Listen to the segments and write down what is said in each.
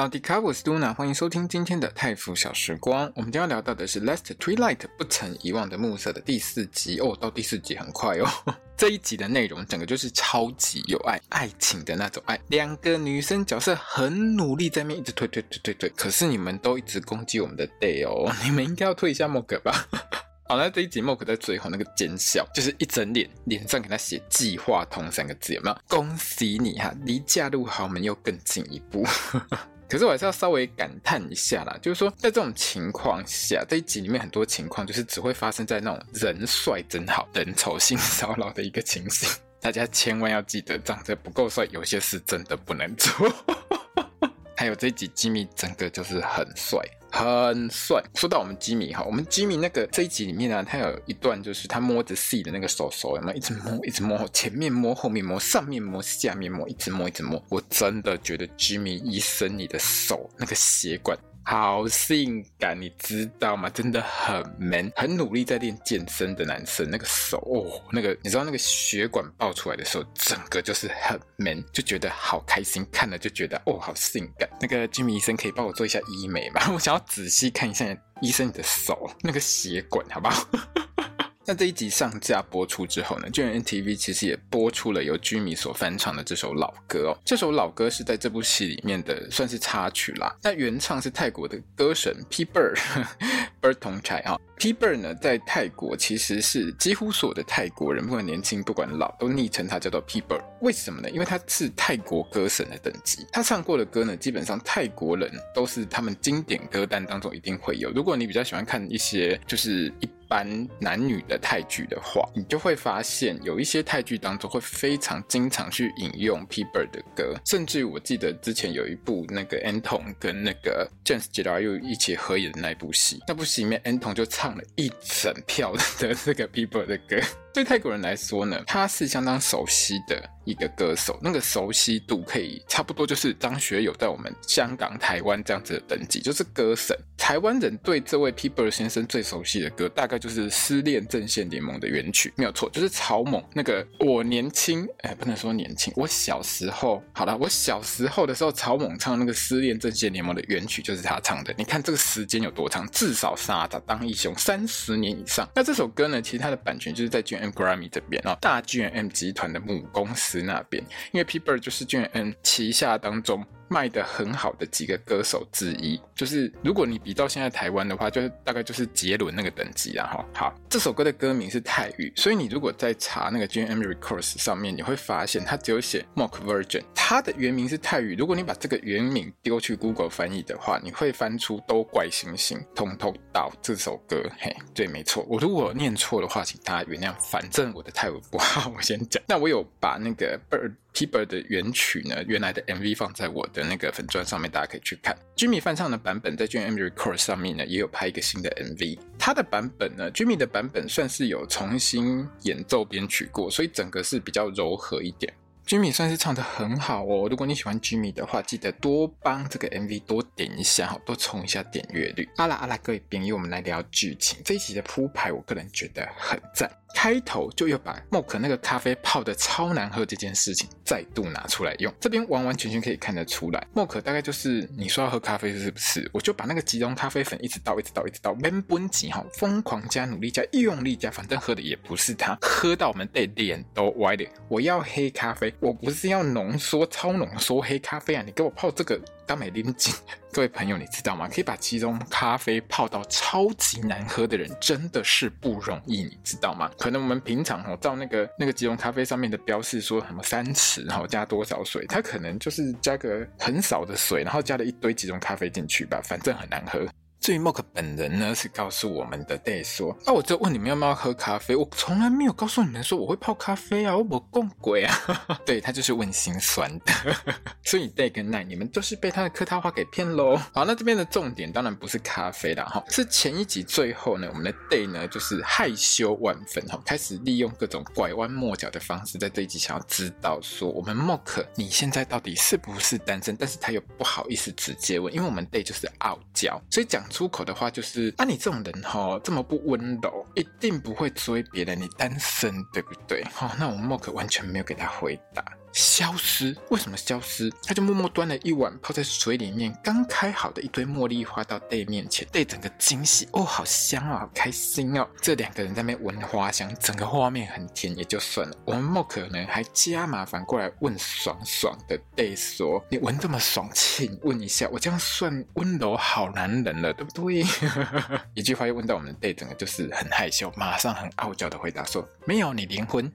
萨瓦迪卡，我是 Luna，欢迎收听今天的泰腐小时光。我们将要聊到的是《Last Twilight》不曾遗忘的暮色的第四集哦。到第四集很快哦。这一集的内容整个就是超级有爱，爱情的那种爱。两个女生角色很努力在面一直推推推推推，可是你们都一直攻击我们的 Day 哦，你们应该要推一下 Mock 吧。好，那这一集 Mock 在最后那个奸笑，就是一整脸脸上给他写“计划通”三个字，有没有？恭喜你哈，离嫁入豪门又更进一步。可是我还是要稍微感叹一下啦，就是说在这种情况下，这一集里面很多情况就是只会发生在那种人帅真好，人丑性骚扰的一个情形。大家千万要记得，长得不够帅，有些事真的不能做。还有这一集机密，真的就是很帅。很帅。说到我们吉米哈，我们吉米那个这一集里面呢，他有一段就是他摸着 C 的那个手手，有没有一直摸，一直摸，前面摸，后面摸，上面摸，下面摸，一直摸，一直摸。我真的觉得吉米医生，你的手那个血管。好性感，你知道吗？真的很 man，很努力在练健身的男生，那个手哦，那个你知道那个血管爆出来的时候，整个就是很 man，就觉得好开心，看了就觉得哦，好性感。那个居民医生可以帮我做一下医美吗？我想要仔细看一下医生你的手那个血管，好不好？那这一集上架播出之后呢，GMMTV 其实也播出了由居民所翻唱的这首老歌哦。这首老歌是在这部戏里面的算是插曲啦。那原唱是泰国的歌神 P Bird Bird Thongchai 啊。P Bird 呢，在泰国其实是几乎所有的泰国人，不管年轻不管老，都昵称他叫做 P Bird。为什么呢？因为他是泰国歌神的等级，他唱过的歌呢，基本上泰国人都是他们经典歌单当中一定会有。如果你比较喜欢看一些就是一。般男女的泰剧的话，你就会发现有一些泰剧当中会非常经常去引用 p e b e r 的歌，甚至我记得之前有一部那个 Anton 跟那个 James Jedayu 一起合演的那部戏，那部戏里面 Anton 就唱了一整票的这个 p e b e r 的歌。对泰国人来说呢，他是相当熟悉的一个歌手，那个熟悉度可以差不多就是张学友在我们香港、台湾这样子的等级，就是歌神。台湾人对这位 P Bird 先生最熟悉的歌，大概就是《失恋阵线联盟》的原曲，没有错，就是草蜢那个。我年轻，哎，不能说年轻，我小时候，好了，我小时候的时候，草蜢唱那个《失恋阵线联盟》的原曲就是他唱的。你看这个时间有多长？至少三十当英雄三十年以上。那这首歌呢，其实它的版权就是在卷 M Grammy 这边啊，大 G M 集团的母公司那边，因为 p e p e r 就是 G M 旗下当中。卖得很好的几个歌手之一，就是如果你比到现在台湾的话，就是大概就是杰伦那个等级啊哈。好，这首歌的歌名是泰语，所以你如果在查那个 G M Records 上面，你会发现它只有写 Mock Version，它的原名是泰语。如果你把这个原名丢去 Google 翻译的话，你会翻出都怪星星通通到这首歌。嘿，对，没错。我如果念错的话，请大家原谅，反正我的泰文不好，我先讲。那我有把那个 Bird。P Bird 的原曲呢，原来的 MV 放在我的那个粉钻上面，大家可以去看。Jimmy 翻唱的版本在 GMM Records 上面呢，也有拍一个新的 MV。他的版本呢，Jimmy 的版本算是有重新演奏编曲过，所以整个是比较柔和一点。Jimmy 算是唱得很好哦。如果你喜欢 Jimmy 的话，记得多帮这个 MV 多点一下哈，多冲一下点阅率。阿拉阿拉，各位朋友，我们来聊剧情。这一集的铺排，我个人觉得很赞。开头就又把莫可那个咖啡泡的超难喝这件事情再度拿出来用，这边完完全全可以看得出来莫可大概就是你说要喝咖啡是不是？我就把那个即溶咖啡粉一直倒，一直倒，一直倒，闷畚挤哈，疯狂加，努力加，用力加，反正喝的也不是它，喝到我们的脸都歪了。我要黑咖啡，我不是要浓缩超浓缩黑咖啡啊！你给我泡这个。当美林锦，各位朋友，你知道吗？可以把即溶咖啡泡到超级难喝的人，真的是不容易，你知道吗？可能我们平常哦，照那个那个即溶咖啡上面的标示说什么三匙，然后加多少水，它可能就是加个很少的水，然后加了一堆即溶咖啡进去吧，反正很难喝。至于 mok 本人呢，是告诉我们的 Day 说：“啊，我就问你们要不要喝咖啡，我从来没有告诉你们说我会泡咖啡啊，我没共鬼啊。”对，他就是问心酸的，所以 Day 跟 Night 你们都是被他的客套话给骗喽。好，那这边的重点当然不是咖啡啦，哈，是前一集最后呢，我们的 Day 呢就是害羞万分，哈，开始利用各种拐弯抹角的方式，在这一集想要知道说我们 mok 你现在到底是不是单身，但是他又不好意思直接问，因为我们 Day 就是傲娇，所以讲。出口的话就是啊，你这种人哈、哦，这么不温柔，一定不会追别人，你单身对不对？哈、哦，那我们莫可完全没有给他回答。消失？为什么消失？他就默默端了一碗泡在水里面刚开好的一堆茉莉花到 Day 面前，Day 整个惊喜哦，好香啊、哦，好开心哦！这两个人在那边闻花香，整个画面很甜也就算了，我们 Mock 呢还加麻烦过来问爽爽的 Day 说：“你闻这么爽，请问一下，我这样算温柔好男人了，对不对？” 一句话又问到我们 Day 整个就是很害羞，马上很傲娇的回答说：“没有，你灵魂。”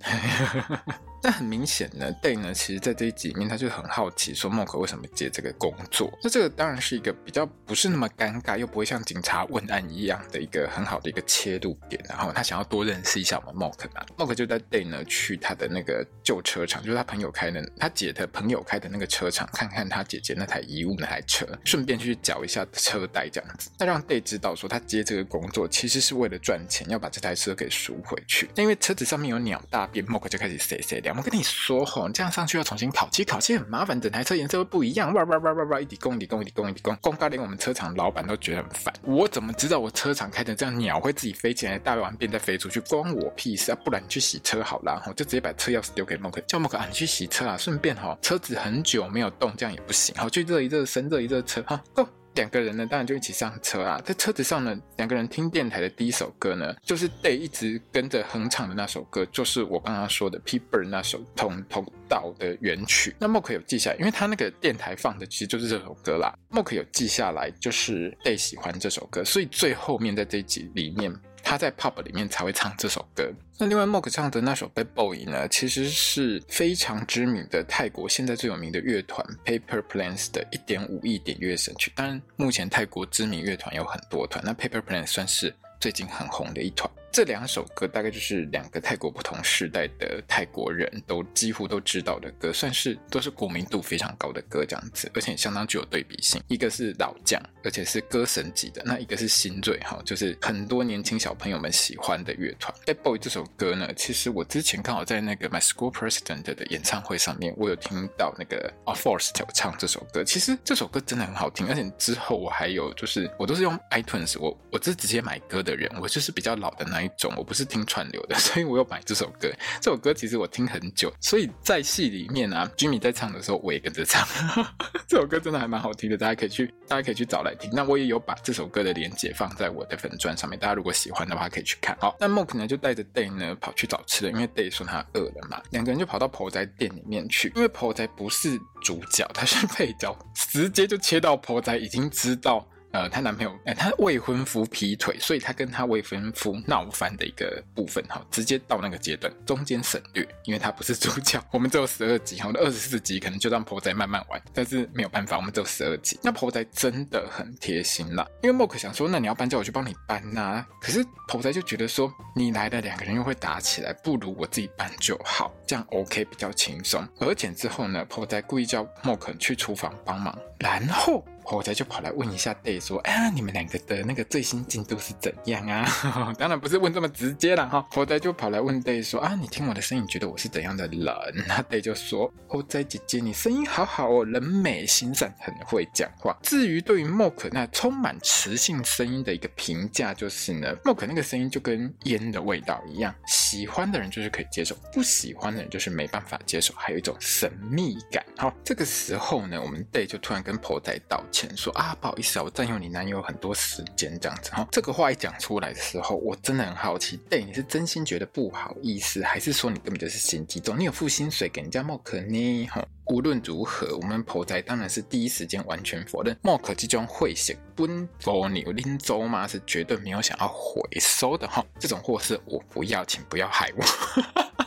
但很明显呢，Day 呢，其实在这一集里面，他就很好奇，说 MOK 为什么接这个工作？那这个当然是一个比较不是那么尴尬，又不会像警察问案一样的一个很好的一个切入点。然后他想要多认识一下我们 Mock 嘛，Mock 就带 Day 呢去他的那个旧车厂，就是他朋友开的，他姐的朋友开的那个车厂，看看他姐姐那台遗物那台车，顺便去缴一下车贷这样子。那让 Day 知道说，他接这个工作其实是为了赚钱，要把这台车给赎回去。那因为车子上面有鸟大便，MOK 就开始塞塞掉我跟你说吼，这样上去要重新烤漆，烤漆很麻烦，整台车颜色会不一样。哇哇哇哇哇，一滴公一滴公一滴公一滴公，公到连我们车厂老板都觉得很烦。我怎么知道我车厂开成这样，鸟会自己飞起来，大完便再飞出去，关我屁事啊！不然你去洗车好了，吼，就直接把车钥匙丢给莫克，叫莫克啊，你去洗车啊，顺便吼，车子很久没有动，这样也不行，好，去热一热身，热一热车，哈，Go。两个人呢，当然就一起上车啦。在车子上呢，两个人听电台的第一首歌呢，就是 Day 一直跟着哼唱的那首歌，就是我刚刚说的 Pepper 那首《同同道》的原曲。那 Mock 有记下来，因为他那个电台放的其实就是这首歌啦。Mock 有记下来，就是 Day 喜欢这首歌，所以最后面在这集里面。他在 pub 里面才会唱这首歌。那另外 Mok 唱的那首 Bad Boy 呢，其实是非常知名的泰国现在最有名的乐团 Paper Planes 的一点五亿点乐神曲。当然，目前泰国知名乐团有很多团，那 Paper Planes 算是最近很红的一团。这两首歌大概就是两个泰国不同时代的泰国人都几乎都知道的歌，算是都是国民度非常高的歌这样子，而且相当具有对比性。一个是老将，而且是歌神级的；那一个是新锐，哈，就是很多年轻小朋友们喜欢的乐团。在《Boy 这首歌呢，其实我之前刚好在那个 My School President 的演唱会上面，我有听到那个 A Force 唱这首歌。其实这首歌真的很好听，而且之后我还有就是我都是用 iTunes，我我是直接买歌的人，我就是比较老的那一一种，我不是听串流的，所以我有买这首歌。这首歌其实我听很久，所以在戏里面啊，Jimmy 在唱的时候，我也跟着唱。这首歌真的还蛮好听的，大家可以去，大家可以去找来听。那我也有把这首歌的连接放在我的粉钻上面，大家如果喜欢的话可以去看。好，那 Mok 呢就带着 Day 呢跑去找吃的，因为 Day 说他饿了嘛，两个人就跑到婆仔店里面去。因为婆仔不是主角，他是配角，直接就切到婆仔已经知道。呃，她男朋友，呃，她未婚夫劈腿，所以她跟她未婚夫闹翻的一个部分，哈，直接到那个阶段，中间省略，因为她不是主角。我们只有十二集，哈，二十四集可能就让婆仔慢慢玩，但是没有办法，我们只有十二集。那婆仔真的很贴心啦，因为 Mock 想说，那你要搬，叫我去帮你搬呐、可是婆仔就觉得说，你来了，两个人又会打起来，不如我自己搬就好，这样 OK 比较轻松。而且之后呢，婆仔故意叫 Mock 去厨房帮忙，然后。婆仔就跑来问一下 Day 说：“哎呀，你们两个的那个最新进度是怎样啊？” 当然不是问这么直接了哈。婆仔就跑来问 Day 说：“啊，你听我的声音，觉得我是怎样的人？”那 Day 就说：“婆仔姐姐，你声音好好哦，人美心善，很会讲话。”至于对于 MoK 那充满磁性声音的一个评价，就是呢，MoK 那个声音就跟烟的味道一样，喜欢的人就是可以接受，不喜欢的人就是没办法接受，还有一种神秘感。好，这个时候呢，我们 Day 就突然跟婆仔道歉。说啊，不好意思啊，我占用你男友很多时间这样子哈。这个话一讲出来的时候，我真的很好奇，Day 你是真心觉得不好意思，还是说你根本就是心机重？你有付薪水给人家莫可呢？哈，无论如何，我们婆仔当然是第一时间完全否认 Mock 这种会写奔波牛拎走吗，是绝对没有想要回收的哈。这种货是我不要，请不要害我。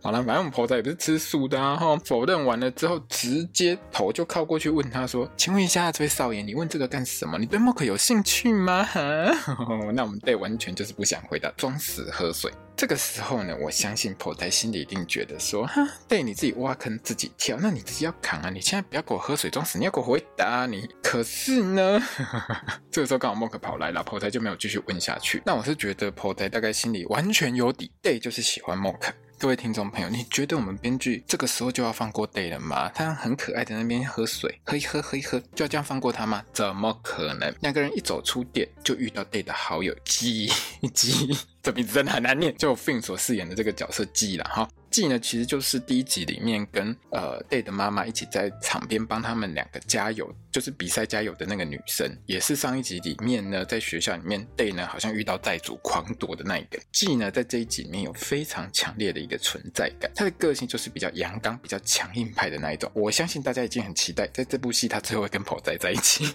好了，反正我们婆仔也不是吃素的啊，哈。否认完了之后，直接头就靠过去问他说：“请问一下，这位少爷，你问这个干什么？你对莫可有兴趣吗？”哈，那我们 Day 完全就是不想回答，装死喝水。这个时候呢，我相信婆仔心里一定觉得说：“哈，Day 你自己挖坑自己跳，那你自己要扛啊！你现在不要给我喝水装死，你要给我回答你。”可是呢，这个时候刚好莫可跑来了，婆仔就没有继续问下去。那我是觉得婆仔大概心里完全有底，Day 就是喜欢莫可。各位听众朋友，你觉得我们编剧这个时候就要放过 Day 了吗？他很可爱的那边喝水，喝一喝，喝一喝，就要这样放过他吗？怎么可能？两个人一走出店，就遇到 Day 的好友鸡鸡这名字真的很难念，就 Finn 所饰演的这个角色 G 了哈。G 呢，其实就是第一集里面跟呃 Day 的妈妈一起在场边帮他们两个加油，就是比赛加油的那个女生，也是上一集里面呢，在学校里面 Day 呢好像遇到债主狂夺的那一个。G 呢，在这一集里面有非常强烈的一个存在感，他的个性就是比较阳刚、比较强硬派的那一种。我相信大家已经很期待，在这部戏他最后会跟婆仔在一起。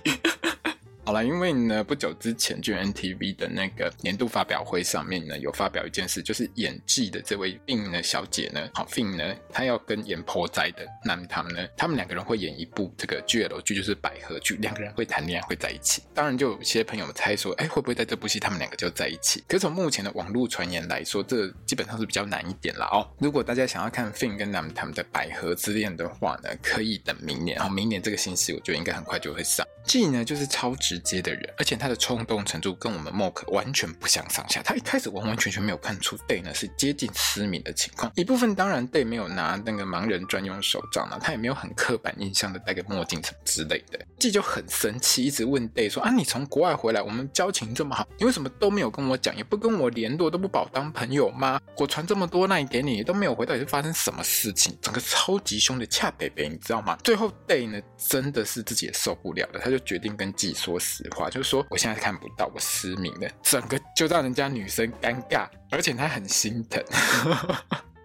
好了，因为呢，不久之前就 NTV 的那个年度发表会上面呢，有发表一件事，就是演技的这位 Fin 呢小姐呢，好 Fin 呢，她要跟演婆仔的男他们呢，他们两个人会演一部这个 GL 剧，就是百合剧，两个人会谈恋爱，会在一起。当然，就有些朋友们猜说，哎，会不会在这部戏他们两个就在一起？可是从目前的网络传言来说，这基本上是比较难一点了哦。如果大家想要看 Fin 跟男他们的百合之恋的话呢，可以等明年，然后明年这个新戏，我觉得应该很快就会上。G 呢，就是超值直接的人，而且他的冲动程度跟我们莫可完全不相上下。他一开始完完全全没有看出 Day 呢是接近失明的情况。一部分当然 Day 没有拿那个盲人专用手杖呢，他也没有很刻板印象的戴个墨镜什么之类的。G 就很生气，一直问 Day 说：“啊，你从国外回来，我们交情这么好，你为什么都没有跟我讲，也不跟我联络，都不把我当朋友吗？我传这么多 LINE 给你，都没有回，到底是发生什么事情？整个超级凶的恰北北，你知道吗？最后 Day 呢，真的是自己也受不了了，他。就决定跟 G 说实话，就是说我现在看不到，我失明了，整个就让人家女生尴尬，而且她很心疼。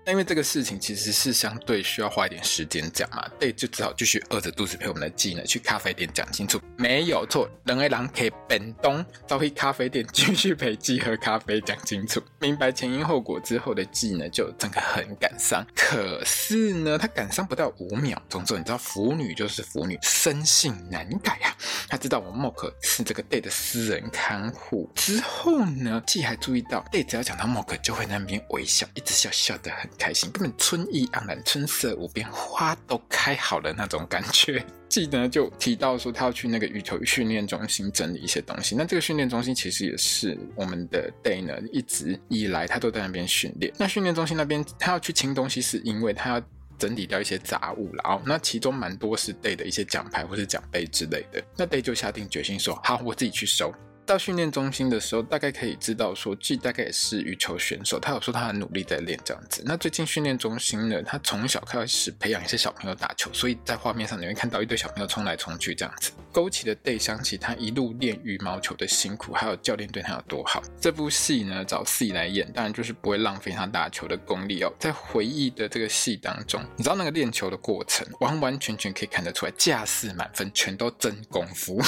因为这个事情其实是相对需要花一点时间讲嘛，对，就只好继续饿着肚子陪我们的 G 呢去咖啡店讲清楚。没有错，人为狼可以本东到去咖啡店继续陪 G 喝咖啡讲清楚，明白前因后果之后的 G 呢就整个很感伤。可是呢，他感伤不到五秒钟之后，你知道腐女就是腐女，生性难改啊。他知道我莫可是这个 Day 的私人看护之后呢，G 还注意到 Day 只要讲到莫可就会那边微笑，一直笑笑的很。开心，根本春意盎然，春色无边，花都开好了那种感觉。记得就提到说，他要去那个羽球训练中心整理一些东西。那这个训练中心其实也是我们的 Day 呢，一直以来他都在那边训练。那训练中心那边他要去清东西，是因为他要整理掉一些杂物了哦。那其中蛮多是 Day 的一些奖牌或是奖杯之类的。那 Day 就下定决心说：“好，我自己去收。”到训练中心的时候，大概可以知道说，G 大概也是羽球选手。他有说他很努力在练这样子。那最近训练中心呢，他从小开始培养一些小朋友打球，所以在画面上你会看到一堆小朋友冲来冲去这样子，勾起了 Day 想起他一路练羽毛球的辛苦，还有教练对他有多好。这部戏呢，找 C 来演，当然就是不会浪费他打球的功力哦。在回忆的这个戏当中，你知道那个练球的过程，完完全全可以看得出来，架势满分，全都真功夫。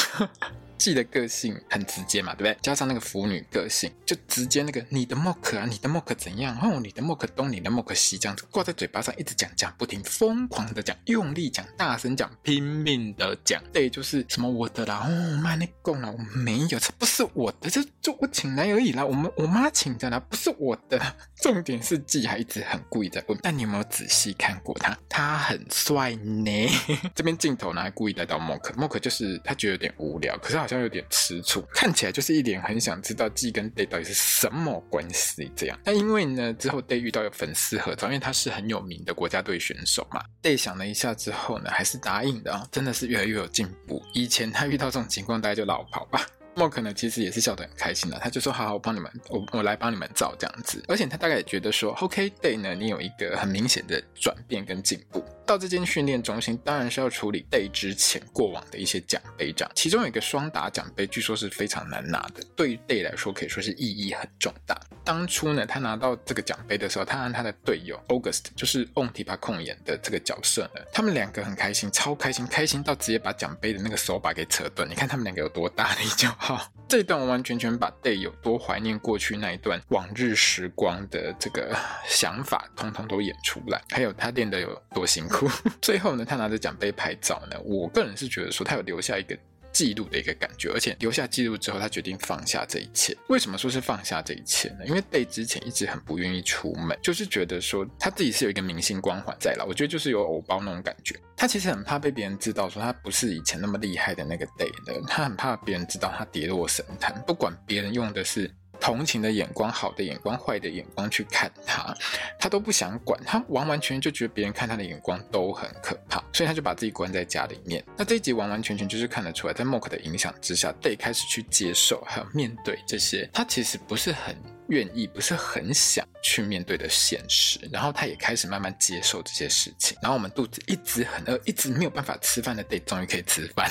G 的个性很直接嘛，对不对？加上那个腐女个性，就直接那个你的莫可啊，你的莫可怎样？哦，你的莫可东，你的莫可西，这样子挂在嘴巴上，一直讲讲不停，疯狂的讲，用力讲，大声讲，拼命的讲。对，就是什么我的啦，哦妈你讲了，我没有，这不是我的，这就我请来而已啦，我们我妈请的啦，不是我的。重点是 G 还一直很故意在问，但你有没有仔细看过他？他很帅呢。这边镜头呢还故意带到莫可，莫可就是他觉得有点无聊，可是好。好像有点吃醋，看起来就是一脸很想知道 G 跟 Day 到底是什么关系这样。那因为呢，之后 Day 遇到有粉丝合照，因为他是很有名的国家队选手嘛。Day 想了一下之后呢，还是答应的啊，真的是越来越有进步。以前他遇到这种情况，大家就老跑吧。莫可呢，其实也是笑得很开心的，他就说：“好好，我帮你们，我我来帮你们照这样子。”而且他大概也觉得说：“OK，Day 呢，你有一个很明显的转变跟进步。”到这间训练中心，当然是要处理 Day 之前过往的一些奖杯奖，其中有一个双打奖杯，据说是非常难拿的。对于 Day 来说，可以说是意义很重大。当初呢，他拿到这个奖杯的时候，他和他的队友 August，就是翁提帕控演的这个角色呢，他们两个很开心，超开心，开心到直接把奖杯的那个手把给扯断。你看他们两个有多大力就好。这一段完完全全把 Day 有多怀念过去那一段往日时光的这个想法，通通都演出来。还有他练得有多辛苦。最后呢，他拿着奖杯拍照呢，我个人是觉得说他有留下一个。记录的一个感觉，而且留下记录之后，他决定放下这一切。为什么说是放下这一切呢？因为 Day 之前一直很不愿意出门，就是觉得说他自己是有一个明星光环在了。我觉得就是有偶包那种感觉。他其实很怕被别人知道说他不是以前那么厉害的那个 Day 的，他很怕别人知道他跌落神坛。不管别人用的是。同情的眼光、好的眼光、坏的眼光去看他，他都不想管，他完完全全就觉得别人看他的眼光都很可怕，所以他就把自己关在家里面。那这一集完完全全就是看得出来，在 Mork 的影响之下，Day 开始去接受还有面对这些，他其实不是很愿意，不是很想去面对的现实。然后他也开始慢慢接受这些事情。然后我们肚子一直很饿，一直没有办法吃饭的 Day 终于可以吃饭。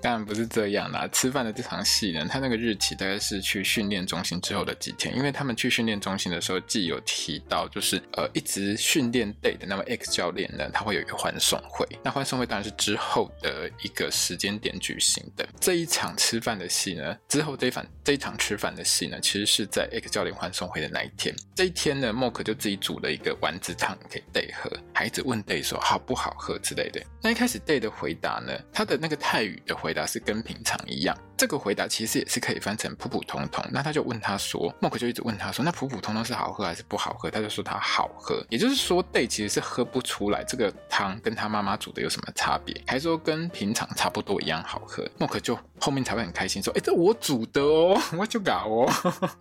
当然不是这样啦，吃饭的这场戏呢，他那个日期大概是去训练中心之后的几天，因为他们去训练中心的时候，既有提到就是呃一直训练 Day 的那位 X 教练呢，他会有一个欢送会，那欢送会当然是之后的一个时间点举行的。这一场吃饭的戏呢，之后这一场这一场吃饭的戏呢，其实是在 X 教练欢送会的那一天。这一天呢莫可就自己煮了一个丸子汤给 Day 喝，还一直问 Day 说好不好喝之类的。那一开始 Day 的回答呢，他的那个泰语的回。回答是跟平常一样，这个回答其实也是可以翻成普普通通。那他就问他说，Mork 就一直问他说，那普普通通是好喝还是不好喝？他就说他好喝，也就是说，Day 其实是喝不出来这个汤跟他妈妈煮的有什么差别，还说跟平常差不多一样好喝。Mork 就后面才会很开心说，哎，这我煮的哦，我就搞哦。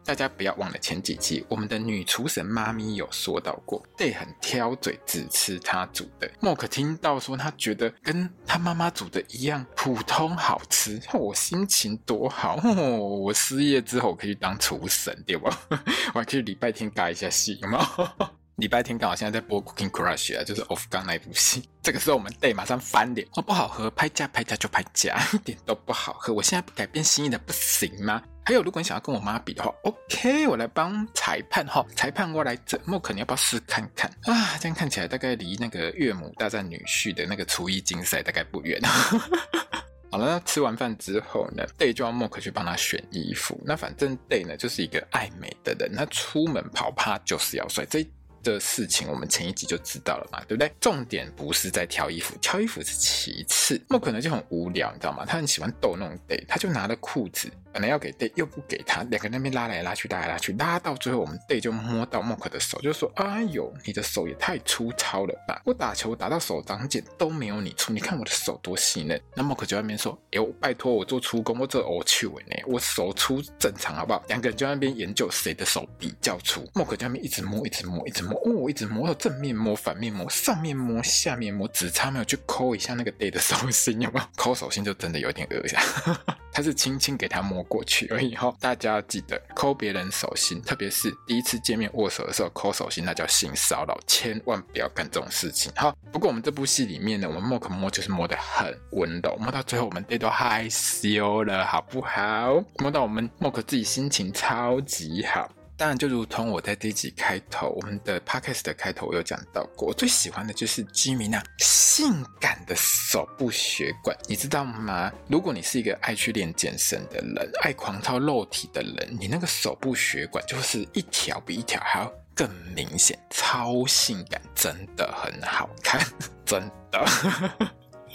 大家不要忘了前几期我们的女厨神妈咪有说到过，Day 很挑嘴，只吃他煮的。Mork 听到说他觉得跟他妈妈煮的一样普通。好吃，我心情多好！我失业之后可以当厨神，对吧？我还可以礼拜天改一下戏，有没有？礼拜天刚好现在在播《Cooking Crush》啊，就是 Off 刚那一部戏。这个时候我们 Day 马上翻脸，哦，不好喝，拍假拍假就拍假，一点都不好喝。我现在不改变心意的不行吗？还有，如果你想要跟我妈比的话，OK，我来帮裁判哈，裁判我来整，我肯定要不要试看看啊？这样看起来大概离那个岳母大战女婿的那个厨艺竞赛大概不远。好了，那吃完饭之后呢，Day 就要 Mork 去帮他选衣服。那反正 Day 呢就是一个爱美的人，他出门跑趴就是要帅。这的事情我们前一集就知道了嘛，对不对？重点不是在挑衣服，挑衣服是其次。Mork 呢就很无聊，你知道吗？他很喜欢逗弄 Day，他就拿了裤子。本来要给 Day 又不给他，两个人那边拉来拉去，拉来拉去，拉到最后，我们 Day 就摸到 Mork 的手，就说：“哎呦，你的手也太粗糙了吧！我打球打到手长茧都没有你粗，你看我的手多细嫩。”那 Mork 就在那边说：“哎呦，拜托我做粗工，我这偶趣味呢，我手粗正常好不好？”两个人就在那边研究谁的手比较粗。Mork 就在那边一直摸，一直摸，一直摸，哦，一直摸到正面摸、反面摸、上面摸、下面摸，只差没有去抠一下那个 Day 的手心，有没有？抠手心就真的有点恶心。他是轻轻给他摸过去而已。哈，大家记得抠别人手心，特别是第一次见面握手的时候抠手心，那叫性骚扰，千万不要干这种事情。好，不过我们这部戏里面呢，我们莫可摸就是摸得很温柔，摸到最后我们这都害羞了，好不好？摸到我们莫可自己心情超级好。当然，就如同我在这一集开头，我们的 podcast 的开头，我有讲到过，我最喜欢的就是 Jimmy 那性感的手部血管，你知道吗？如果你是一个爱去练健身的人，爱狂操肉体的人，你那个手部血管就是一条比一条还要更明显，超性感，真的很好看，真的。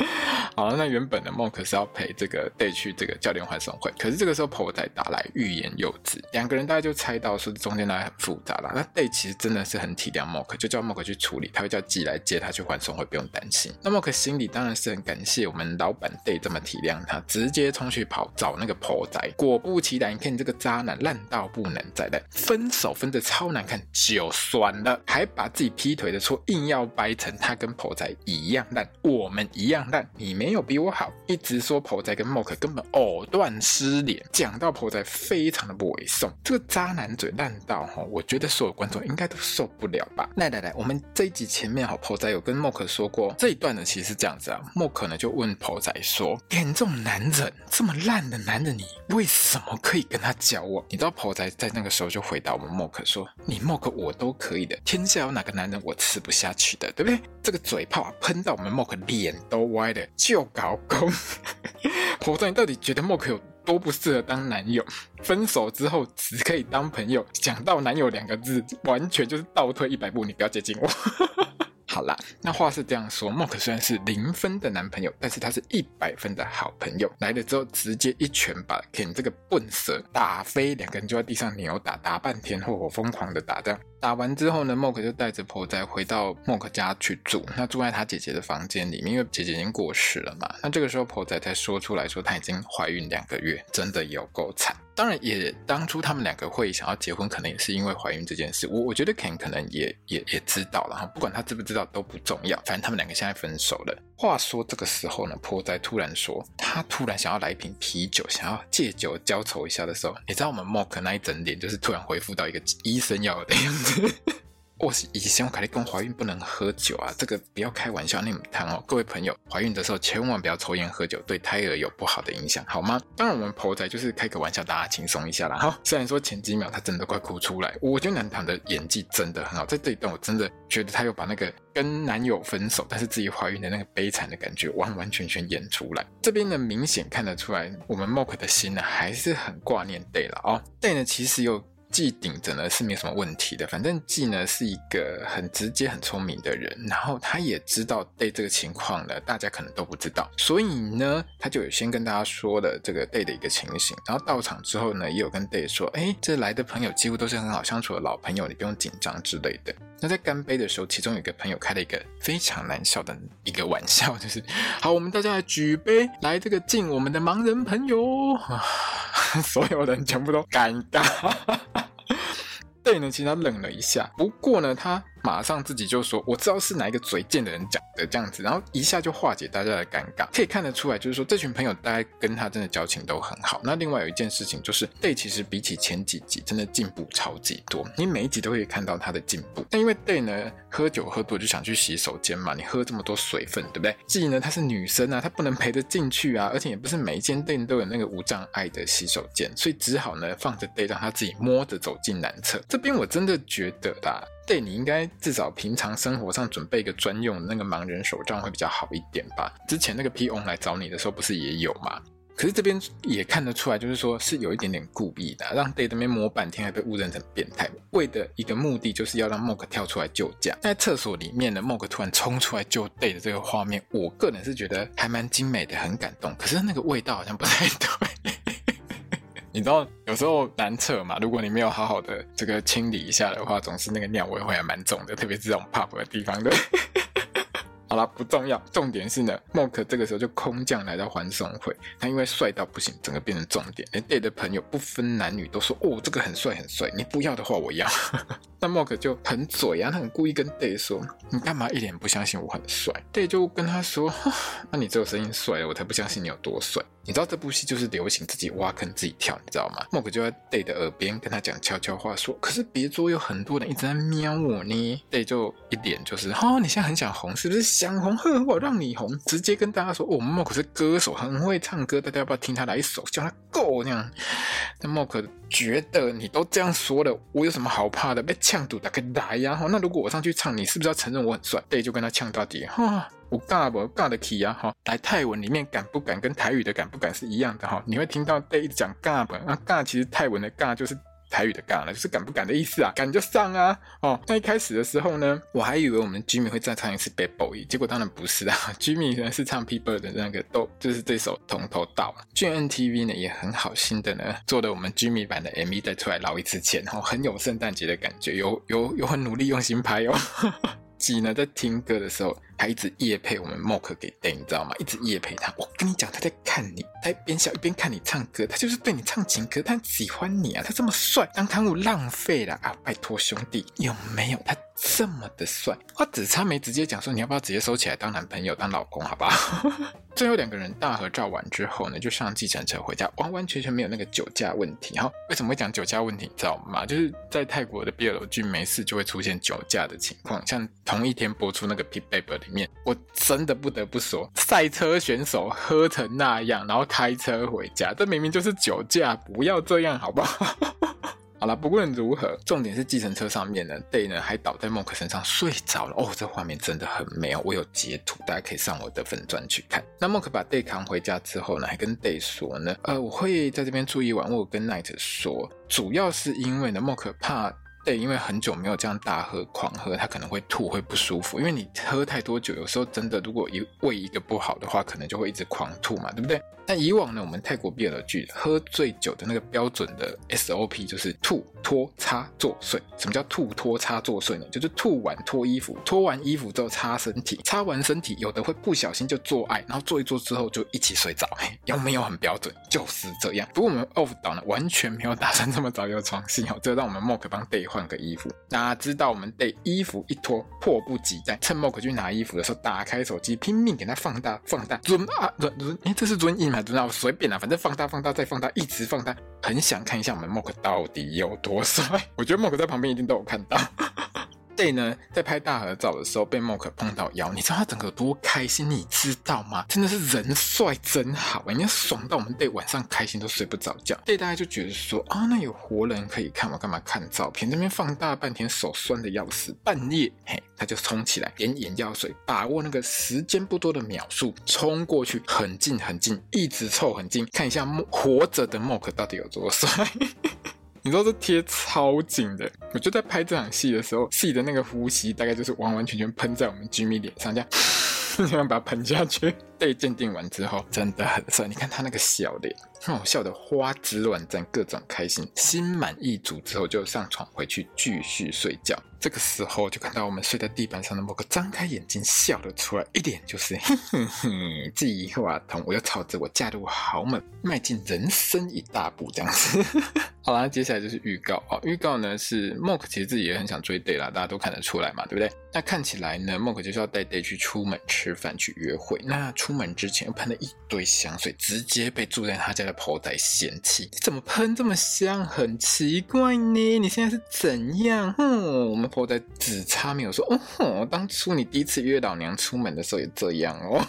好了，那原本的 Mork 是要陪这个 Day 去这个教练欢送会，可是这个时候 Po 仔打来欲言又止，两个人大概就猜到说中间大概很复杂了。那 Day 其实真的是很体谅 Mork，就叫 Mork 去处理，他会叫 G 来接他去欢送会，不用担心。那 Mork 心里当然是很感谢我们老板 Day 这么体谅他，直接冲去跑找那个 Po 仔。果不其然，你看你这个渣男烂到不能再烂，分手分的超难看就算了，还把自己劈腿的错硬要掰成他跟 Po 仔一样烂，我们一样但，你。没有比我好，一直说婆仔跟 Mork 根本藕断丝连，讲到婆仔非常的不为送，这个渣男嘴烂到哈，我觉得所有观众应该都受不了吧。来来来，我们这一集前面哈婆仔有跟 Mork 说过这一段呢，其实是这样子啊，Mork 呢就问婆仔说：“你这种男人这么烂的男人，你为什么可以跟他交往？”你知道婆仔在那个时候就回答我们 Mork 说：“你 Mork 我都可以的，天下有哪个男人我吃不下去的，对不对？”这个嘴炮啊，喷到我们 Mork 脸都歪的。就搞攻，婆仔，你到底觉得 mok 有多不适合当男友，分手之后只可以当朋友，讲到男友两个字，完全就是倒退一百步，你不要接近我。好啦，那话是这样说 mok 虽然是零分的男朋友，但是他是一百分的好朋友。来了之后，直接一拳把 Ken 这个笨蛇打飞，两个人就在地上扭打，打半天，火火疯狂的打这样。打完之后呢，Mok 就带着婆仔回到 Mok 家去住。那住在他姐姐的房间里面，因为姐姐已经过世了嘛。那这个时候婆仔才说出来说，她已经怀孕两个月，真的有够惨。当然也，当初他们两个会想要结婚，可能也是因为怀孕这件事。我我觉得 Ken 可能也也也知道了哈，不管他知不知道都不重要，反正他们两个现在分手了。话说这个时候呢，婆仔突然说，他突然想要来一瓶啤酒，想要借酒浇愁一下的时候，你知道我们 Mok 那一整脸就是突然恢复到一个医生要的样子。我是以前我跟你讲，怀孕不能喝酒啊，这个不要开玩笑，那么谈哦。各位朋友，怀孕的时候千万不要抽烟喝酒，对胎儿有不好的影响，好吗？当然，我们婆仔就是开个玩笑，大家轻松一下啦。哈，虽然说前几秒他真的快哭出来，我觉得南唐的演技真的很好，在这一段我真的觉得他又把那个跟男友分手，但是自己怀孕的那个悲惨的感觉完完全全演出来。这边呢，明显看得出来，我们 Mok 的心呢还是很挂念 Day 了哦。Day 呢，其实又。季顶着呢是没什么问题的，反正季呢是一个很直接、很聪明的人，然后他也知道 Day 这个情况呢，大家可能都不知道，所以呢，他就有先跟大家说了这个 Day 的一个情形，然后到场之后呢，也有跟 Day 说，哎，这来的朋友几乎都是很好相处的老朋友，你不用紧张之类的。那在干杯的时候，其中有一个朋友开了一个非常难笑的一个玩笑，就是好，我们大家来举杯，来这个敬我们的盲人朋友，所有人全部都尴尬。对呢，其实他愣了一下，不过呢，他。马上自己就说，我知道是哪一个嘴贱的人讲的这样子，然后一下就化解大家的尴尬，可以看得出来，就是说这群朋友大概跟他真的交情都很好。那另外有一件事情就是，Day 其实比起前几集真的进步超级多，你每一集都可以看到他的进步。但因为 Day 呢喝酒喝多就想去洗手间嘛，你喝这么多水分，对不对？G 呢她是女生啊，她不能陪着进去啊，而且也不是每一间店都有那个无障碍的洗手间，所以只好呢放着 Day 让他自己摸着走进男厕。这边我真的觉得啦。对，你应该至少平常生活上准备一个专用的那个盲人手杖会比较好一点吧。之前那个 PON 来找你的时候不是也有吗？可是这边也看得出来，就是说是有一点点故意的，让 Day 这边摸半天还被误认成变态，为的一个目的就是要让 Mork 跳出来救驾。在厕所里面的，Mork 突然冲出来救 Day 的这个画面，我个人是觉得还蛮精美的，很感动。可是那个味道好像不太对。你知道有时候难测嘛，如果你没有好好的这个清理一下的话，总是那个尿味会还蛮重的，特别是这种 pub 的地方，对。好了，不重要，重点是呢，Mork 这个时候就空降来到欢送会，他因为帅到不行，整个变成重点，连 Day 的朋友不分男女都说，哦，这个很帅很帅，你不要的话我要。那 Mork 就很嘴啊，他很故意跟 Day 说，你干嘛一脸不相信我很帅？Day 就跟他说，那你只有声音帅了，我才不相信你有多帅。你知道这部戏就是流行自己挖坑自己跳，你知道吗？Mork 就在 Day 的耳边跟他讲悄悄话，说：“可是别桌有很多人一直在瞄我呢。”Day 就一脸就是：“ 哦，你现在很想红，是不是？想红，呵，我让你红。”直接跟大家说：“哦，Mork 是歌手，很会唱歌，大家要不要听他来一首？叫他 Go 那样。”那 mok 觉得你都这样说了，我有什么好怕的？被呛堵，打开来呀！那如果我上去唱，你是不是要承认我很帅？Day 就跟他呛到底，哈。我尬不尬的 key 啊，哈，来泰文里面敢不敢跟台语的敢不敢是一样的哈，你会听到 Day 一直讲尬不，那尬其实泰文的尬就是台语的尬了，就是敢不敢的意思啊，敢就上啊，哦，那一开始的时候呢，我还以为我们 Jimmy 会再唱一次 Bad Boy，结果当然不是啊，Jimmy 呢是唱 P-Bird 的那个都就是这首从头到了，GMMTV 呢也很好心的呢做了我们 Jimmy 版的 MV 再出来捞一次钱，哈，很有圣诞节的感觉，有有有很努力用心拍哦。G 呢，在听歌的时候，他一直夜配我们 Mork 给 Day，你知道吗？一直夜配他。我跟你讲，他在看你，他一边笑一边看你唱歌，他就是对你唱情歌，他喜欢你啊！他这么帅，当刊物浪费了啊！拜托兄弟，有没有他这么的帅？我只差没直接讲说，你要不要直接收起来当男朋友、当老公，好不好？最后两个人大合照完之后呢，就上计程车回家，完完全全没有那个酒驾问题。哈，为什么会讲酒驾问题？你知道吗？就是在泰国的 BL 剧没事就会出现酒驾的情况，像。同一天播出那个《Pit Paper》里面，我真的不得不说，赛车选手喝成那样，然后开车回家，这明明就是酒驾，不要这样好不好？好了，不论如何，重点是计程车上面呢，Day 呢还倒在 Monk 身上睡着了。哦，这画面真的很美哦，我有截图，大家可以上我的粉钻去看。那 Monk 把 Day 扛回家之后呢，还跟 Day 说呢，呃，我会在这边住一晚。我跟 Night 说，主要是因为呢，Monk 怕。对，因为很久没有这样大喝狂喝，他可能会吐，会不舒服。因为你喝太多酒，有时候真的，如果一胃一个不好的话，可能就会一直狂吐嘛，对不对？但以往呢，我们泰国 BL 剧喝醉酒的那个标准的 SOP 就是吐、拖、擦、作祟。什么叫吐、拖、擦、作祟呢？就是吐完脱衣服，脱完衣服之后擦身体，擦完身体，有的会不小心就做爱，然后做一做之后就一起睡着。有没有很标准？就是这样。不过我们 Off 岛呢，完全没有打算这么早有床戏哦，这让我们 MOK 帮 Day 换个衣服。哪知道我们被衣服一脱，迫不及待，趁 Mock 去拿衣服的时候，打开手机，拼命给他放大、放大尊啊，zoom，哎，这是 zoom in 吗？zoom out，随便啦，反正放大、放大再放大，一直放大，很想看一下我们 Mock 到底有多帅。我觉得 Mock 在旁边一定都有看到。对呢，在拍大合照的时候被 Mock 碰到腰，你知道他整个多开心，你知道吗？真的是人帅真好，人家爽到我们对晚上开心都睡不着觉。对大家就觉得说啊，那有活人可以看，我干嘛看照片？这边放大半天，手酸的要死。半夜，嘿，他就冲起来，点眼药水，把握那个时间不多的秒数，冲过去，很近很近，一直凑很近，看一下活着的 Mock 到底有多帅。你知道这贴超紧的，我就在拍这场戏的时候，戏的那个呼吸大概就是完完全全喷在我们 Jimmy 脸上，这样，这样把它喷下去。被鉴定完之后，真的很帅。你看他那个笑脸，哦，笑得花枝乱颤，各种开心，心满意足之后就上床回去继续睡觉。这个时候就看到我们睡在地板上的 Mock 张开眼睛笑了出来，一脸就是哼 哼哼，计划通，我要朝着我嫁入豪门迈进人生一大步这样子。好啦，接下来就是预告哦。预告呢是 Mock 其实自己也很想追 Day 啦，大家都看得出来嘛，对不对？那看起来呢，Mock 就是要带 Day 去出门吃饭去约会。那出出门之前又喷了一堆香水，直接被住在他家的婆仔嫌弃。你怎么喷这么香？很奇怪呢。你现在是怎样？哼，我们婆仔只差没有说。哦吼，当初你第一次约老娘出门的时候也这样哦。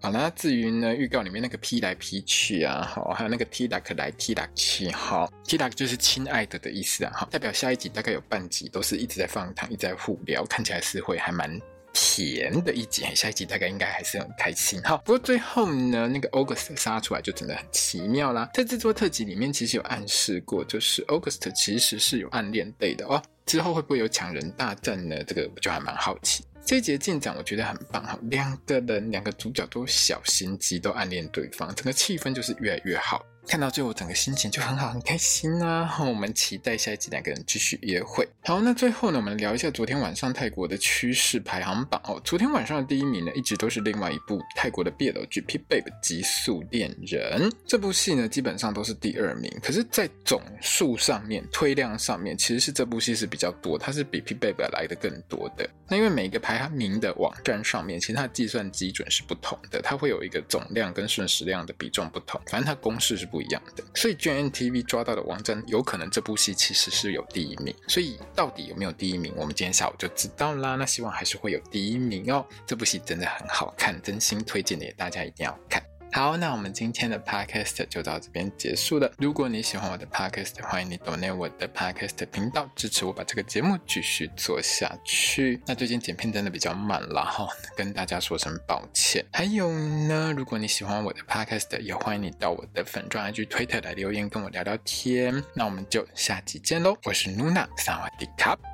好了，至于呢，预告里面那个 P 来 P 去啊，好，还有那个 Tidak 来 Tidak 去，好，Tidak 就是亲爱的的意思啊，好，代表下一集大概有半集都是一直在放糖，一直在互聊，看起来是会还蛮。甜的一集，下一集大概应该还是很开心哈。不过最后呢，那个 August 杀出来就真的很奇妙啦。在制作特辑里面，其实有暗示过，就是 August 其实是有暗恋 Day 的哦。之后会不会有抢人大战呢？这个我就还蛮好奇。这一集的进展我觉得很棒哈，两个人两个主角都小心机，都暗恋对方，整个气氛就是越来越好。看到最后，整个心情就很好，很开心啊！我们期待下一集两个人继续约会。好，那最后呢，我们聊一下昨天晚上泰国的趋势排行榜哦。昨天晚上的第一名呢，一直都是另外一部泰国的 BL 剧《P Babe 极速恋人》。这部戏呢，基本上都是第二名。可是，在总数上面、推量上面，其实是这部戏是比较多，它是比《P Babe》来的更多的。那因为每个排名的网站上面，其实它的计算基准是不同的，它会有一个总量跟瞬时量的比重不同，反正它公式是不一样的，所以 JNTV 抓到的网站有可能这部戏其实是有第一名，所以到底有没有第一名，我们今天下午就知道啦。那希望还是会有第一名哦，这部戏真的很好看，真心推荐给大家一定要看。好，那我们今天的 podcast 就到这边结束了。如果你喜欢我的 podcast，欢迎你 donate 我的 podcast 频道，支持我把这个节目继续做下去。那最近剪片真的比较慢了哈，跟大家说声抱歉。还有呢，如果你喜欢我的 podcast，也欢迎你到我的粉专 IG Twitter 来留言跟我聊聊天。那我们就下集见喽，我是 Nuna，萨瓦迪卡。